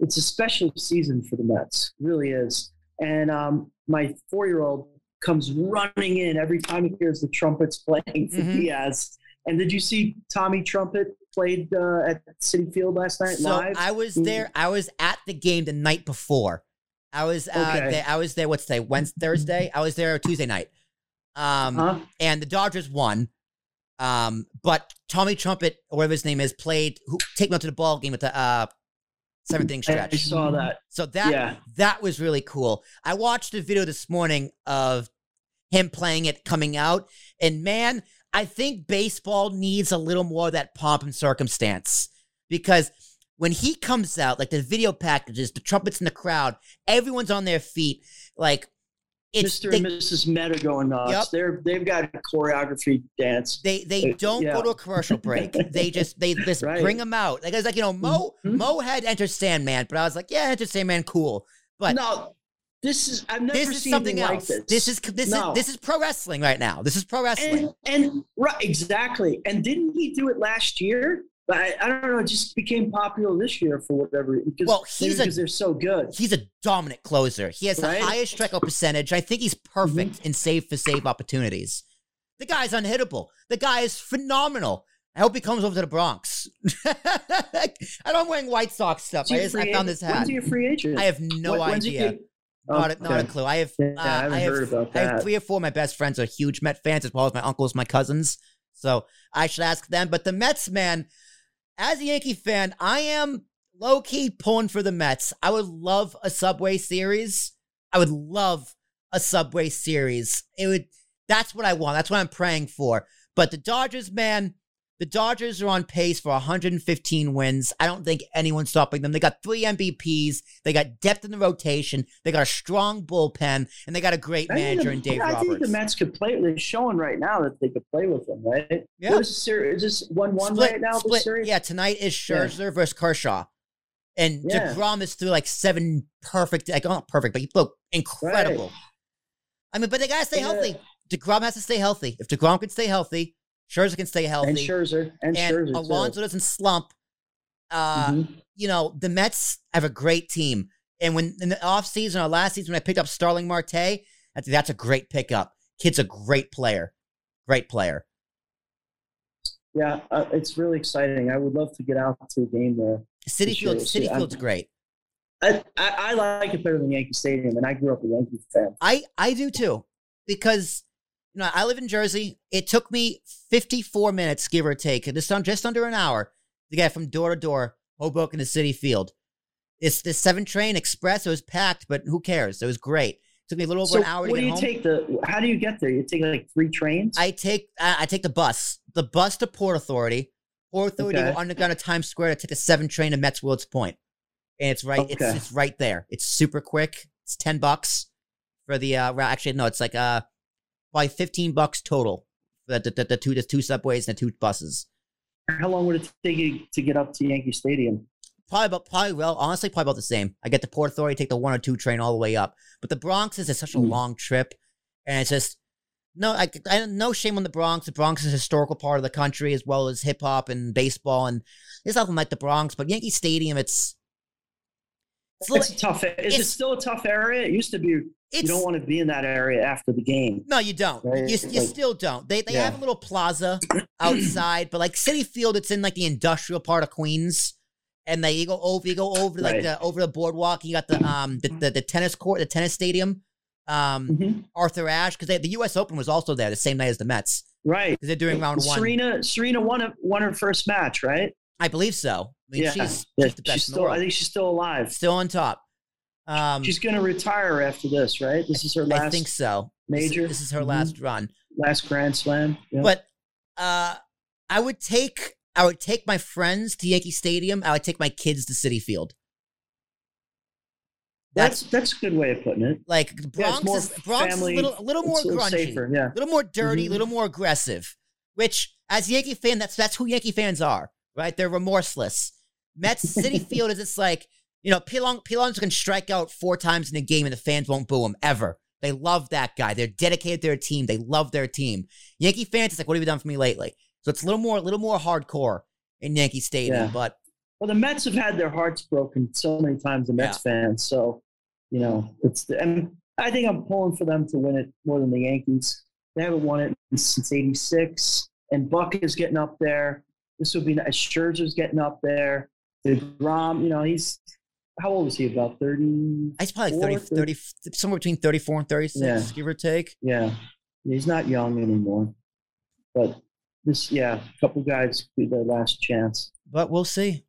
it's a special season for the Mets, it really is. And um, my four year old comes running in every time he hears the trumpets playing for Mhm. Diaz. And did you see Tommy Trumpet played uh, at Citi Field last night So live? I was there. I was at the game the night before. I was uh, Okay. there. I was there. What's today? Wednesday, Thursday. I was there Tuesday night. Um, huh? and the Dodgers won. Um, but Tommy Trumpet, or whatever his name is, played. Who take me out to the ball game with the uh seventh inning I saw that. So that Yeah. that was really cool. I watched the video this morning of him playing it coming out, and man, I think baseball needs a little more of that pomp and circumstance because when he comes out, like the video packages, the trumpets in the crowd, everyone's on their feet, like it's Mr. they, and Mrs. Met are going nuts. Yep. They're they've got a choreography dance. they they don't yeah. go to a commercial break. they just they just Right. bring them out. Like I was like, you know, Mo Mhm. Mo had Enter Sandman, but I was like, yeah, Enter Sandman, cool. But no, this is I've never this is seen something else. like This. this. is this No. is this is pro wrestling right now. This is pro wrestling. and and right exactly. And didn't he do it last year? But I, I don't know. It just became popular this year for whatever. Because, Well, he's a- because they're so good. He's a dominant closer. He has the Right? highest strikeout percentage. I think he's perfect Mm-hmm. in save for save opportunities. The guy's unhittable. The guy is phenomenal. I hope he comes over to the Bronx. I I'm wearing White Sox stuff. I, just, I found this hat. When's he a free agent? I have no idea. get- Not, a, not a clue. I have, Yeah, uh, I haven't I have, heard about I have that. three or four of my best friends are huge Met fans, as well as my uncles, my cousins. So I should ask them. But the Mets, man, as a Yankee fan, I am low key pulling for the Mets. I would love a Subway series. I would love a Subway series. It would. That's what I want. That's what I'm praying for. But the Dodgers, man, the Dodgers are on pace for 115 wins. I don't think anyone's stopping them. They got three MVPs. They got depth in the rotation. They got a strong bullpen, and they got a great I manager the- in Dave Roberts. I think the Mets could play. They're showing right now that they could play with them, right? Yeah. What is this one one split, right now? split. Series? Yeah, tonight is Yeah. Scherzer versus Kershaw. And Yeah. DeGrom is through like seven perfect, like not perfect, but he look incredible. I mean, but they gotta stay Yeah. healthy. DeGrom has to stay healthy. If DeGrom can stay healthy, Scherzer can stay healthy. and Scherzer and, and Scherzer Alonso too. doesn't slump. Uh, Mhm. you know, the Mets have a great team. And when in the offseason or last season, when I picked up Starling Marte, think that's a great pickup. Kid's a great player. Great player. Yeah, uh, it's really exciting. I would love to get out to a game there. Citi Field, see, Citi I'm- Field's great. I, I, I like it better than Yankee Stadium, and I grew up a Yankee fan. I I do too, because you know I live in Jersey. It took me 54 minutes, give or take, just just under an hour to get from door to door, Hoboken to Citi Field. It's the seven train express. It was packed, but who cares? It was great. It took me a little over So, an hour to what get do you home. take the? How do you get there? You take like three trains. I take I, I take the bus, the bus to Port Authority. Port Authority Okay. to underground to Times Square to take a seven train to Mets Willets Point, and it's right. It's Okay. it's right there. It's super quick. It's ten bucks for the uh. Actually, no, it's like uh, probably fifteen bucks total. for The, the, the two the two subways and the two buses. How long would it take you to get up to Yankee Stadium? Probably about probably well honestly probably about the same. I get the Port Authority, take the one or two train all the way up. But the Bronx is such a Mm. long trip, and it's just no I, I no shame on the Bronx. The Bronx is a historical part of the country as well as hip hop and baseball, and there's nothing like the Bronx. But Yankee Stadium, it's it's, It's a tough. Is it it's- still a tough area? It used to be. You don't want to be in that area after the game. no, you don't. Right? You, you Like- still don't. They they Yeah. have a little plaza outside, but like Citi Field, it's in like the industrial part of Queens. And they you go over you go over like Right. the over the boardwalk. You got the um the, the, the tennis court, the tennis stadium. Um, Mhm. Arthur Ashe because the U.S. Open was also there the same night as the Mets Right. because they're doing round one. Serena. Serena won a, won her first match, right? I believe so. I mean, yeah. she's, yeah. she's the best she's still. I think she's still alive. Still on top. Um, She's going to retire after this, right? This is her last I think so. This- major. This, is her Mhm. last run. last Grand Slam. Yeah. But uh, I would take I would take my friends to Yankee Stadium. I would take my kids to Citi Field. that's that's a good way of putting it. Like Yeah, Bronx more is Bronx family- is a little, a little more It's a little grungy, safer. Yeah. a little more dirty, a Mhm. little more aggressive. Which, as Yankee fan, that's that's who Yankee fans are, right? They're remorseless. Mets Citi Field is it's like you know, Pilon Pilons can strike out four times in a game and the fans won't boo him ever. They love that guy. They're dedicated to their team. They love their team. Yankee fans, it's like, what have you done for me lately? So it's a little more, a little more hardcore in Yankee Stadium. Yeah. But Well, the Mets have had their hearts broken so many times. The Mets fans, so you know it's. The, and I think I'm pulling for them to win it more than the Yankees. They haven't won it since '86, and Buck is getting up there. This would be nice. Scherzer's getting up there. DeGrom, you know, he's how old is he? About 30? He's probably 30, 30, somewhere between 34 and 36, yeah. give or take. Yeah. He's not young anymore. But this, yeah, a couple guys be their last chance. But we'll see.